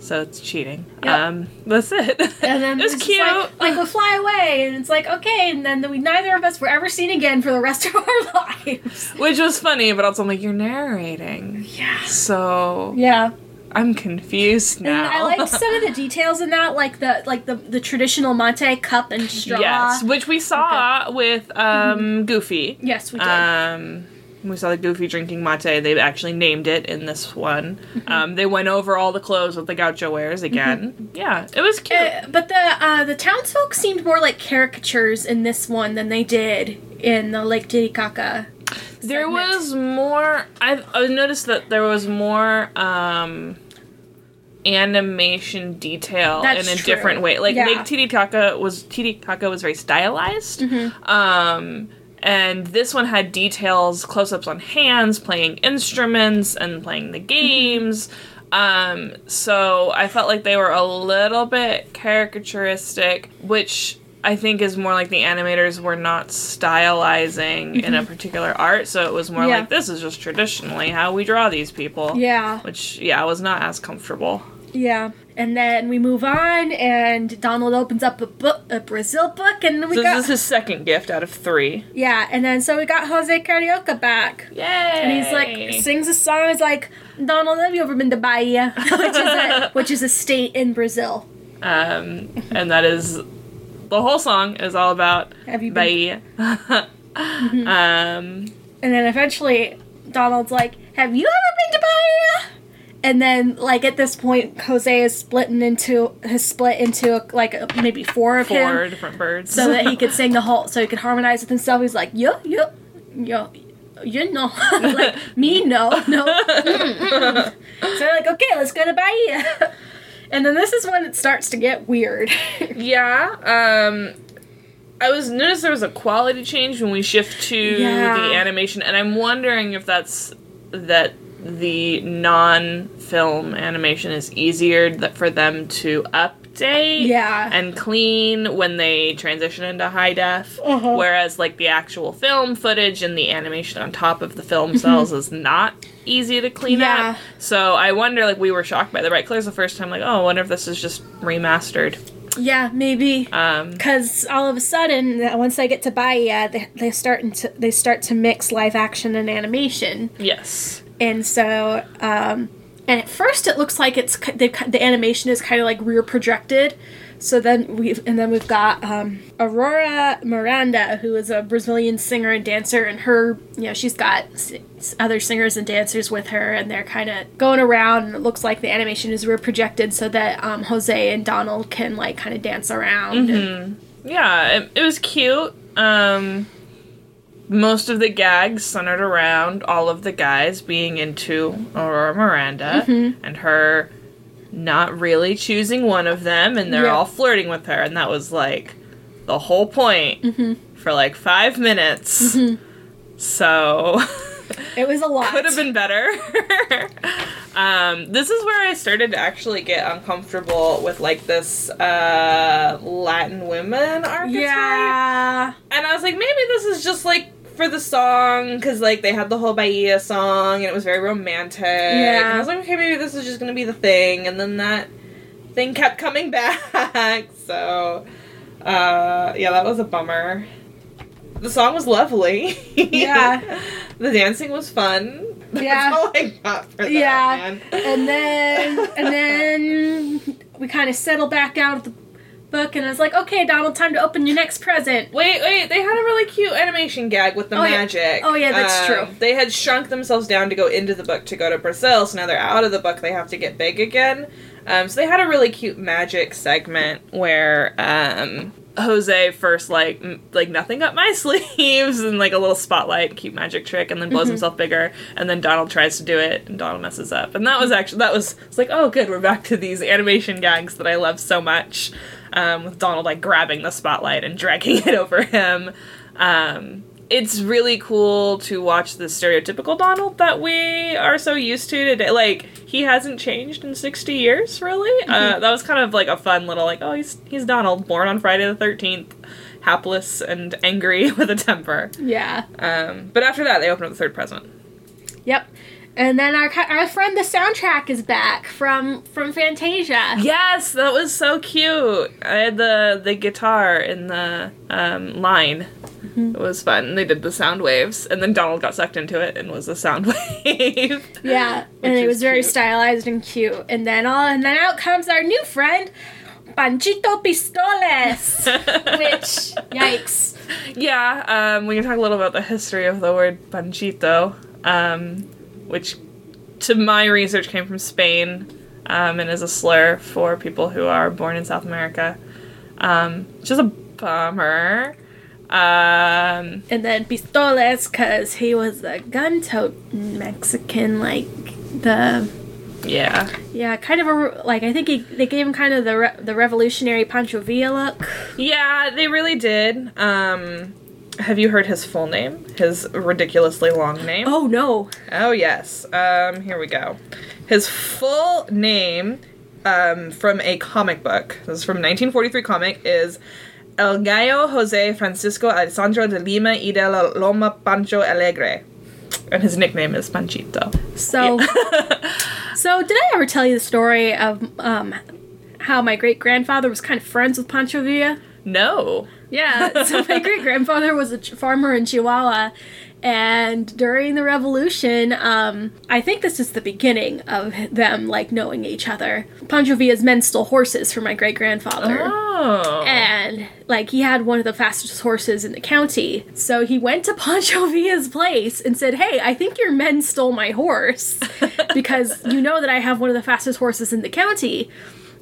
so it's cheating. Yep. Um, that's it. And then it's cute. Like, like we fly away, and it's like okay, and then we neither of us were ever seen again for the rest of our lives. Which was funny, but also I'm like, you're narrating, Yeah. so Yeah. I'm confused And now. I like some of the details in that, like the like the the traditional mate cup and straw. yes, which we saw with um, Goofy. Yes, we did. Um, we saw the Goofy drinking mate. They actually named it in this one. Um, they went over all the clothes that the gaucho wears again. Yeah, it was cute. Uh, but the uh, the townsfolk seemed more like caricatures in this one than they did in the Lake Titicaca. there was more. I've, I noticed that there was more um, animation detail That's in a true. different way. Like Yeah. Lake Titicaca was Titicaca was very stylized. Mm-hmm. Um, and this one had details, close ups on hands, playing instruments, and playing the games. Um, so I felt like they were a little bit caricaturistic, which I think is more like the animators were not stylizing in a particular art. So it was more Mm-hmm. Yeah. like this is just traditionally how we draw these people. Yeah, Which, yeah, was not as comfortable. yeah. And then we move on, and Donald opens up a book, a Brazil book, and we So got this is his second gift out of three. yeah. And then so we got Jose Carioca back. Yay! And he's like sings a song. He's like, Donald, have you ever been to Bahia, which is a, which is a state in Brazil? Um, and that is the whole song is all about Have you been? Bahia. um, And then eventually, Donald's like, "Have you ever been to Bahia?" And then, like at this point, Jose is splitting into has split into like maybe four of four him, different birds. so that he could sing the whole, so he could harmonize with himself. He's like, "Yo, yo, yo." You know, like me, no, no. Mm, mm. So they're like, okay, let's go to Bahia. And then this is when it starts to get weird. yeah. Um, I was noticed there was a quality change when we shift to Yeah. the animation, and I'm wondering if that's that the non-film animation is easier that for them to update Yeah. and clean when they transition into high def Uh-huh. whereas like the actual film footage and the animation on top of the film Mm-hmm. cells is not easy to clean Yeah. up so i wonder like we were shocked by the right clears the first time like oh i wonder if this is just remastered yeah, maybe. um Because all of a sudden, once they get to Bahia, they, they start to they start to mix live action and animation, yes and so um, and at first it looks like it's the animation is kind of like rear projected. So then we've and then we've got um, Aurora Miranda, who is a Brazilian singer and dancer, and her you know she's got other singers and dancers with her, and they're kind of going around, and it looks like the animation is rear projected so that um, Jose and Donald can like kind of dance around. and- yeah it, it was cute um most of the gags centered around all of the guys being into Aurora Miranda Mm-hmm. and her not really choosing one of them, and they're Yeah. all flirting with her, and that was like the whole point Mm-hmm. for like five minutes. So It was a lot. could have been better. um, this is where I started to actually get uncomfortable with like this uh, Latin women archetype. Yeah. And I was like, maybe this is just like for the song, because like they had the whole Bahia song and it was very romantic. Yeah. And I was like, okay, maybe this is just gonna be the thing. And then that thing kept coming back. So, uh, yeah, that was a bummer. The song was lovely. Yeah. the dancing was fun. That's Yeah. all I got for that, Yeah. man. and then and then we kind of settle back down with the book, and I was like, okay, Donald, time to open your next present. Wait, wait, they had a really cute animation gag with the Oh, yeah. magic. Oh, yeah, that's Um, true. They had shrunk themselves down to go into the book to go to Brazil, so now they're out of the book, they have to get big again. Um, so they had a really cute magic segment where um, Jose first like m- like nothing up my sleeves and like a little spotlight, cute magic trick, and then blows Mm-hmm. himself bigger, and then Donald tries to do it, and Donald messes up, and that was actually that was it's like oh good, we're back to these animation gags that I love so much, um, with Donald like grabbing the spotlight and dragging it over him. Um, it's really cool to watch the stereotypical Donald that we are so used to today. Like he hasn't changed in sixty years, really. Uh, that was kind of like a fun little like, oh, he's he's Donald, born on Friday the thirteenth, hapless and angry with a temper. Yeah. Um, but after that, they open up the third present. Yep. And then our our friend the soundtrack is back from from Fantasia. Yes, that was so cute. I had the the guitar in the um, line. It was fun. They did the sound waves, and then Donald got sucked into it and was a sound wave. Yeah, and it was very cute. stylized and cute. And then all and then out comes our new friend, Panchito Pistoles. Which yikes. Yeah, um, we can talk a little about the history of the word panchito, um, which, to my research, came from Spain um, and is a slur for people who are born in South America, um, which is a bummer. Um, And then Pistoles, because he was a gun tote Mexican, like the yeah, yeah, kind of a like I think he, they gave him kind of the re- the revolutionary Pancho Villa look. yeah, they really did. Um, have you heard his full name? His ridiculously long name? Oh no. Oh yes. Um, here we go. His full name, um, from a comic book. This is from 1943 comic. Is El Gallo Jose Francisco Alessandro de Lima y de la Loma Pancho Alegre, and his nickname is Panchito. So so did I ever tell you the story of um how my great grandfather was kind of friends with Pancho Villa? No. Yeah, so my great grandfather was a farmer in Chihuahua, and during the revolution, um, I think this is the beginning of them like knowing each other. Pancho Villa's men stole horses from my great grandfather. Oh. And like he had one of the fastest horses in the county. So he went to Pancho Villa's place and said, Hey, I think your men stole my horse because you know that I have one of the fastest horses in the county.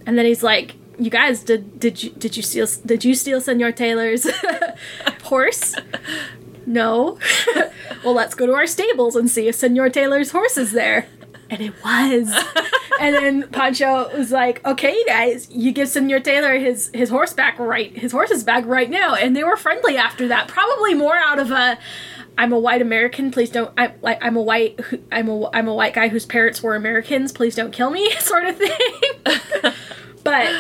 And then he's like, You guys, did did you did you steal did you steal Senor Taylor's horse? No. well, let's go to our stables and see if Senor Taylor's horse is there. And it was. and then Pancho was like, "Okay, guys, you give Senor Taylor his his horse back right, his horse's back right now." And they were friendly after that. Probably more out of a, "I'm a white American, please don't." I like I'm a white I'm a I'm a white guy whose parents were Americans, please don't kill me, sort of thing. but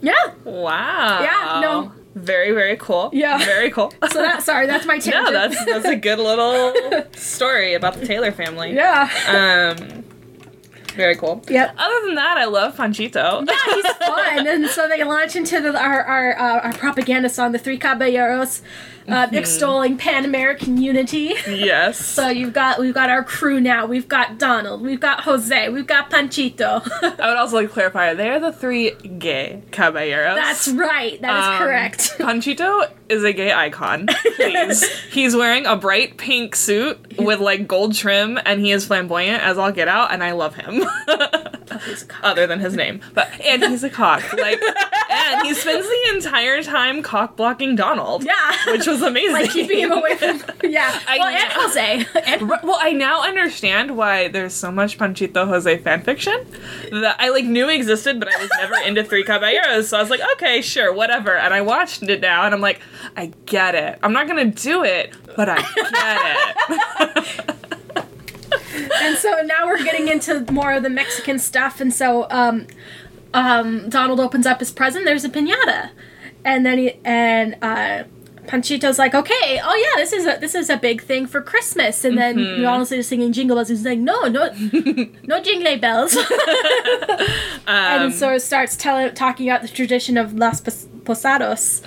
yeah, Wow. Yeah, no. Very very cool. Yeah. Very cool. so that sorry, that's my tangent. no, that's that's a good little story about the Taylor family. yeah. Um. Very cool. Yep. Other than that, I love Panchito. Yeah, he's fun. and so they launch into the, our our, uh, our propaganda song, "The Three Caballeros," uh, Mm-hmm. extolling Pan American unity. yes. So you've got we've got our crew now. We've got Donald. We've got Jose. We've got Panchito. I would also like to clarify they are the three gay caballeros. That's right. That is Um, correct. Panchito is a gay icon. Please. He's wearing a bright pink suit with like gold trim and he is flamboyant as all get out and I love him. Cock. Other than his name. But and he's a cock. Like and he spends the entire time cock blocking Donald. Yeah. Which was amazing. like keeping him away from. Yeah. I well, and. Jose. And Well, I now understand why there's so much Panchito Jose fanfiction that I like knew existed, but I was never into Three Caballeros. So I was like, okay, sure, whatever. And I watched it now, and I'm like, I get it. I'm not gonna do it, but I get it. and so now we're getting into more of the Mexican stuff, and so um, um, Donald opens up his present. There's a pinata, and then he and uh, Panchito's like, "Okay, oh yeah, this is a this is a big thing for Christmas." And then Mm-hmm. Donald's just singing jingle bells. He's like, "No, no, no jingle bells." Um, and so it starts telling talking about the tradition of Las Pas- posadas,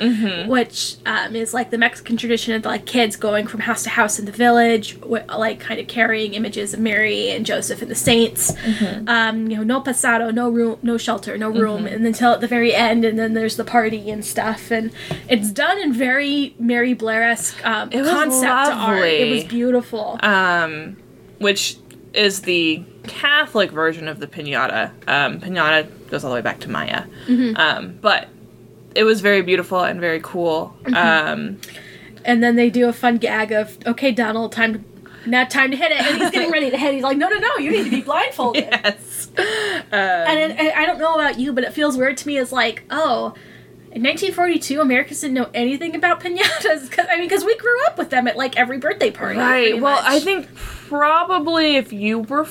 which um, is like the Mexican tradition of like kids going from house to house in the village, wi- like kind of carrying images of Mary and Joseph and the saints. Um, you know, no posado, no room, no shelter, no room, and until at the very end, and then there's the party and stuff, and it's done in very Mary Blair esque um, concept art. It was lovely. beautiful. um, which is the Catholic version of the pinata. Um, pinata goes all the way back to Maya, um, but it was very beautiful and very cool. Um, and then they do a fun gag of, "Okay, Donald, time to." Now time to hit it, and he's getting ready to hit. He's like, "No, no, no! You need to be blindfolded." yes, And it, and I don't know about you, but it feels weird to me. As like, oh, in 1942, Americans didn't know anything about pinatas. Cause, I mean, because we grew up with them at like every birthday party. right. Well, much. I think probably if you were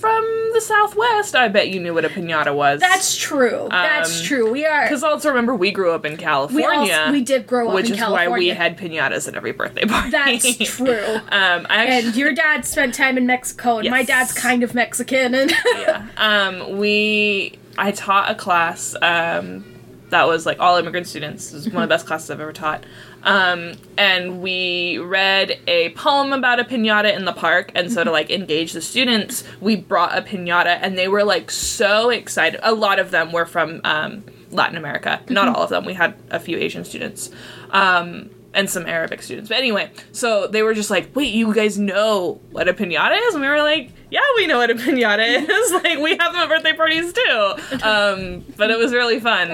from the Southwest, I bet you knew what a pinata was. that's true. That's Um, true. We are. Because also remember, we grew up in We California. also we did grow up which in is California. why we had pinatas at every birthday party. That's true. um, I actually, And your dad spent time in Mexico, and my dad's kind of Mexican, and yeah. Um, we I taught a class um, that was like all immigrant students. It was one of the best classes I've ever taught. Um, and we read a poem about a pinata in the park, and so to like engage the students, we brought a pinata, and they were like so excited. A lot of them were from um, Latin America, not all of them. We had a few Asian students. Um, and some Arabic students. But anyway, so they were just like, wait, you guys know what a pinata is? And we were like, yeah, we know what a pinata is. like, we have them at birthday parties too. Um, but it was really fun.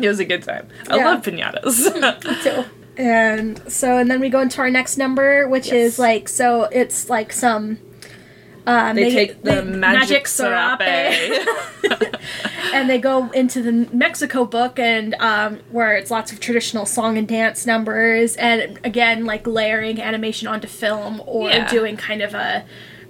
It was a good time. I Yeah. love pinatas. too. And so, and then we go into our next number, which Yes. is like, so it's like some. Um, they take the they- magic, serape. and they go into the Mexico book, and um, where it's lots of traditional song and dance numbers, and again, like layering animation onto film or Yeah. doing kind of a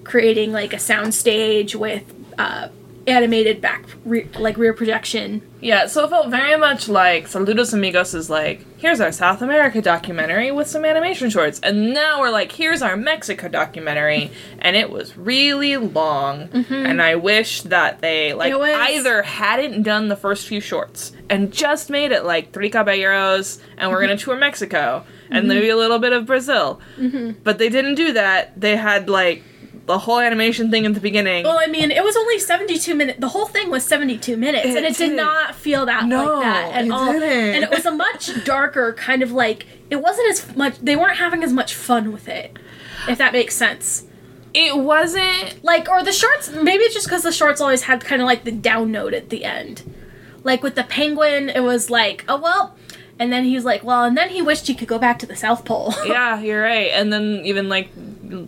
creating like a sound stage with uh, animated back re- like rear projection. Yeah, so it felt very much like Saludos Amigos is like, here's our South America documentary with some animation shorts. And now we're like, here's our Mexico documentary. And it was really long. And I wish that they, like, Mm-hmm. Was- either hadn't done the first few shorts and just made it like Three Caballeros and we're gonna Mm-hmm. tour Mexico and maybe a little bit of Brazil. Mm-hmm. But they didn't do that. They had, like, the whole animation thing at the beginning. Well, I mean, it was only 72 minutes. The whole thing was 72 minutes, It and it did did. not feel that No, like that at it all. didn't. And it was a much darker kind of like it wasn't as much. They weren't having as much fun with it, if that makes sense. it wasn't Like, or the shorts. Maybe it's just because the shorts always had kind of like the down note at the end. Like with the penguin, it was like, oh well. And then he was like, well, and then he wished he could go back to the South Pole. yeah, you're right. And then even like the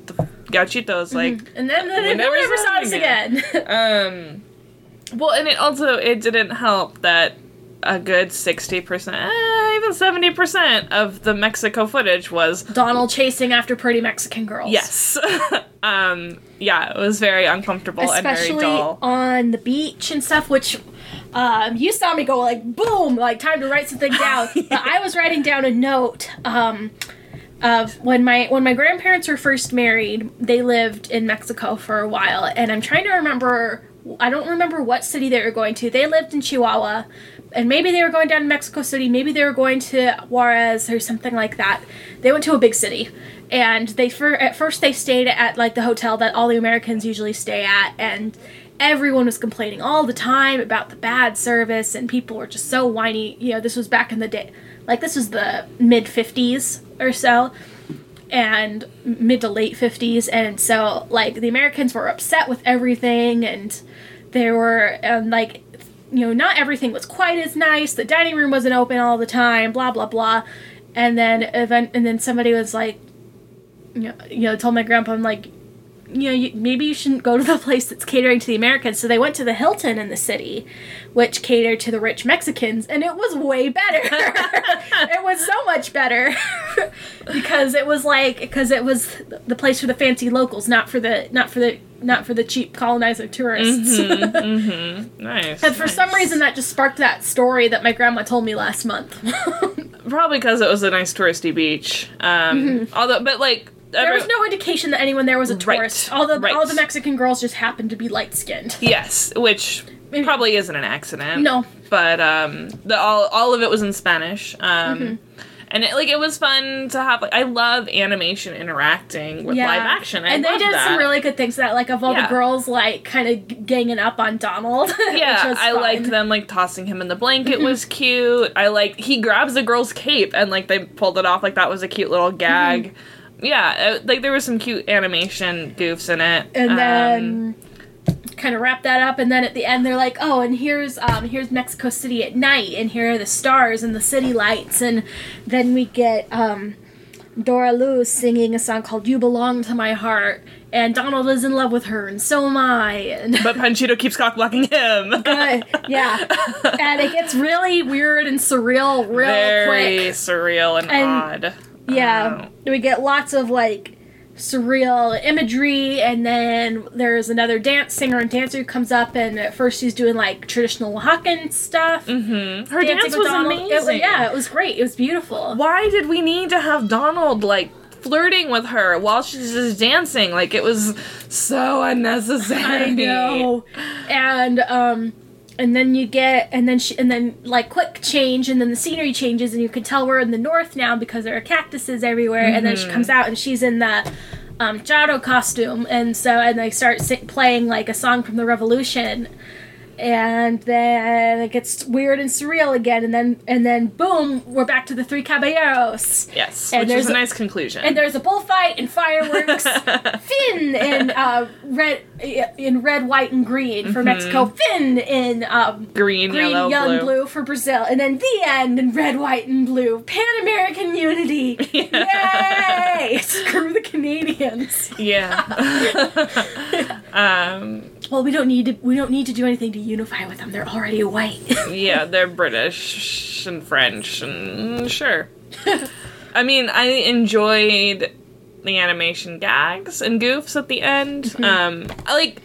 Gauchitos, like and then, then We never saw us again. um, well, and it also it didn't help that a good sixty percent, eh, even seventy percent of the Mexico footage was Donald chasing after pretty Mexican girls. yes. um, yeah, it was very uncomfortable and very especially dull. on the beach and stuff which um, you saw me go like boom like time to write something down but i was writing down a note um, of when my when my grandparents were first married they lived in mexico for a while and i'm trying to remember i don't remember what city they were going to. They lived in chihuahua and maybe they were going down to mexico city maybe they were going to juarez or something like that. They went to a big city and they fir- at first they stayed at like the hotel that all the Americans usually stay at and everyone was complaining all the time about the bad service and people were just so whiny. You know this was back in the day like this was the mid 50s or so and mid to late 50s and so like the Americans were upset with everything and they were and like you know not everything was quite as nice the dining room wasn't open all the time blah blah blah and then event and then somebody was like you know, you know told my grandpa i'm like you know you, maybe you shouldn't go to the place that's catering to the americans. So they went to the hilton in the city which catered to the rich mexicans and it was way better. It was so much better because it was like because it was the place for the fancy locals not for the not for the not for the cheap colonizer tourists. Mm-hmm, mm-hmm. Nice. and for some reason that just sparked that story that my grandma told me last month. Probably because it was a nice touristy beach. Um, mm-hmm. although, but like Mm-hmm. There was no indication that anyone there was a Right, tourist. All the right. all the Mexican girls just happened to be light skinned. yes, which Maybe- probably isn't an accident. No, but um, the all all of it was in Spanish. Um, Mm-hmm. And it, like it was fun to have. Like I love animation interacting with live action. I and they did that. some really good things. That like of all Yeah. the girls like kind of ganging up on Donald. Yeah, I fun. liked them like tossing him in the blanket was cute. I like he grabs the girl's cape and like they pulled it off like that was a cute little gag. Yeah, uh, like there was some cute animation goofs in it. and Um, then kind of wrap that up and then at the end they're like oh and here's um here's mexico city at night and here are the stars and the city lights and then we get um dora luz singing a song called you belong to my heart and donald is in love with her and so am i and but Panchito keeps cock blocking him. Yeah and it gets really weird and surreal real Very quick surreal and, And- odd. Yeah, we get lots of like surreal imagery, and then there's another dance singer and dancer who comes up, and at first she's doing like traditional Oaxacan stuff. Mm-hmm. Her dance was Donald. amazing. It was- yeah, it was great. It was beautiful. Why did we need to have Donald like flirting with her while she's just dancing? Like it was so unnecessary. I know. And um and then you get and then she and then like quick change and then the scenery changes and you can tell we're in the north now because there are cactuses everywhere and then she comes out and she's in the um Jado costume and so and they start playing like a song from the revolution and then it gets weird and surreal again and then and then boom we're back to the three caballeros Yes, And which there's is a a- nice conclusion. and there's a bullfight and fireworks. Fin in uh, red, in red, white, and green for Mexico. Fin in um, green, green, yellow, yellow, blue. and blue for Brazil, and then the end in red, white, and blue. Pan American unity! Yay! Screw the Canadians. Yeah. um, Well, we don't need to. We don't need to do anything to unify with them. They're already white. yeah, they're British and French and sure. I mean, I enjoyed the animation gags and goofs at the end. Mm-hmm. Um, I like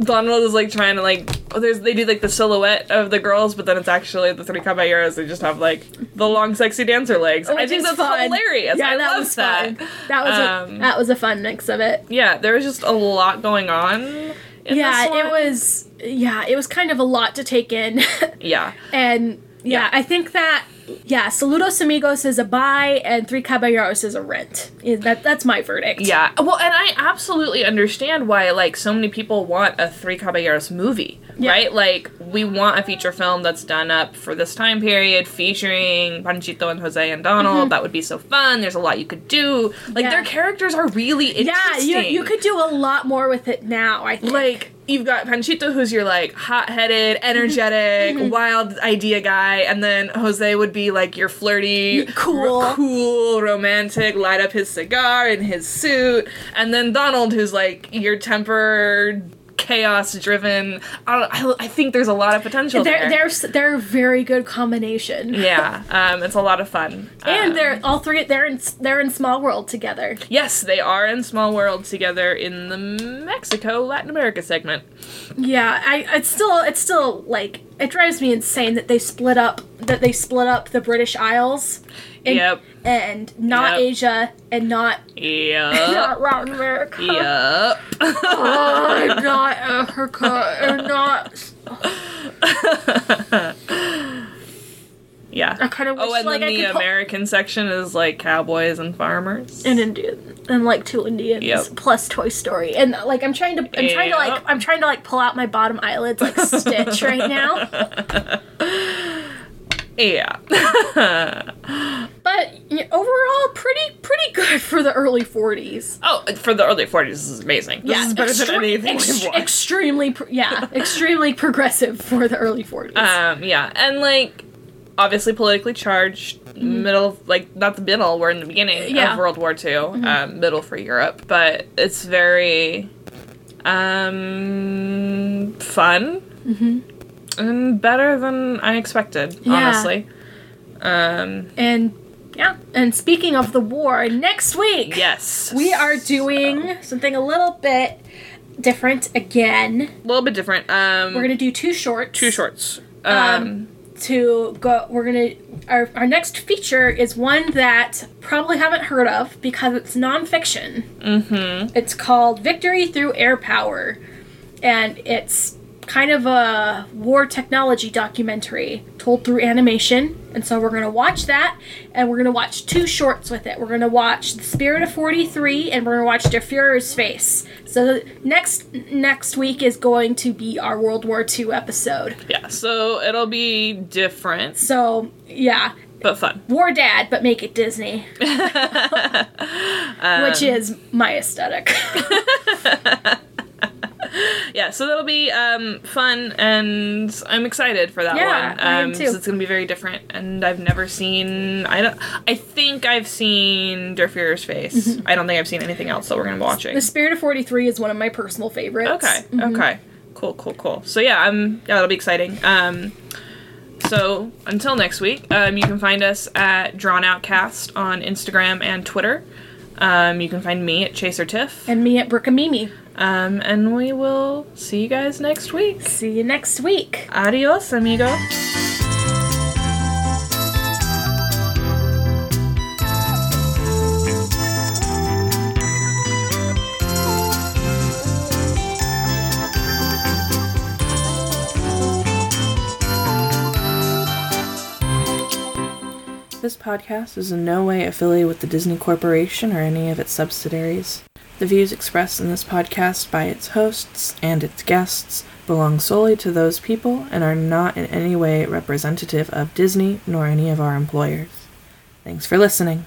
Donald is like trying to like oh, there's they do like the silhouette of the girls, but then it's actually the three caballeros. They just have like the long, sexy dancer legs. I think that's fun. hilarious. Yeah, I that love was that. fun. That was Um, a, that was a fun mix of it. Yeah, there was just a lot going on. Yeah, it was. Yeah, it was kind of a lot to take in. Yeah. And yeah, Yeah. I think that yeah, Saludos Amigos is a buy and Three Caballeros is a rent. That that's my verdict. Yeah. Well, and I absolutely understand why like so many people want a Three Caballeros movie, Yeah. right? Like we want a feature film that's done up for this time period featuring Panchito and Jose and Donald. That would be so fun. There's a lot you could do. Like Yeah. their characters are really Yeah, interesting. you you could do a lot more with it now, I think. like you've got Panchito who's your like hot-headed, energetic, Mm-hmm. wild idea guy, and then Jose would be like your flirty, Cool. r- cool, romantic, light up his cigar in his suit, and then Donald who's like your tempered, chaos-driven. I, I, I think there's a lot of potential they're there. they're they're a very good combination. yeah, um, it's a lot of fun. And Um, they're all three they're in they're in Small World together. yes, they are in Small World together in the Mexico Latin America segment. Yeah, I it's still it's still like it drives me insane that they split up that they split up the British Isles. And, Yep. And not Yep. Asia and not Yep. not Latin America. yep. Oh, not Africa and not. Yeah. I kind of wish Oh, and like then I the could pull- American section is like cowboys and farmers. and Indian and like two Indians Yep. plus Toy Story and like I'm trying to I'm trying to like Yep. I'm trying to like pull out my bottom eyelids like Stitch right now. yeah. But yeah, overall, pretty pretty good for the early 40s. oh, for the early 40s, this is amazing. This is better than anything ex- we've watched. extremely pr- yeah, extremely progressive for the early 40s. um, yeah, and like obviously politically charged, middle like not the middle, we're in the beginning Mm-hmm. Yeah. Mm-hmm. of World War II, um, middle for Europe, but it's very um fun. And better than I expected, Mm-hmm. Yeah. honestly. Um, and yeah, and speaking of the war, next week yes. we are doing something a little bit different again. a little bit different. Um, We're gonna do two shorts. two shorts. Um, Um, to go, we're gonna our our next feature is one that probably haven't heard of because it's nonfiction. mm-hmm. It's called Victory Through Air Power, and it's kind of a war technology documentary told through animation. And so we're going to watch that and we're going to watch two shorts with it. We're going to watch The Spirit of 43 and we're going to watch Der Fuhrer's Face. So next next week is going to be our World War II episode. Yeah, so it'll be different, So, yeah, but fun. War Dad, but make it Disney. Um, Which is my aesthetic. Yeah, so that'll be um, fun, and I'm excited for that Yeah, one. I am Um, too. 'cause it's gonna be very different, and I've never seen. I don't. I think I've seen Der Fuhrer's face. Mm-hmm. I don't think I've seen anything else that we're gonna be watching. the Spirit of 43 is one of my personal favorites. Okay. Okay. Cool. Cool. Cool. So yeah, um, yeah, that'll be exciting. Um, so until next week, um, you can find us at Drawn Outcast on Instagram and Twitter. Um, you can find me at Chaser Tiff. And me at Brookamimi. Um, and we will see you guys next week. See you next week. Adios, amigo. This podcast is in no way affiliated with the Disney Corporation or any of its subsidiaries. The views expressed in this podcast by its hosts and its guests belong solely to those people and are not in any way representative of Disney nor any of our employers. Thanks for listening.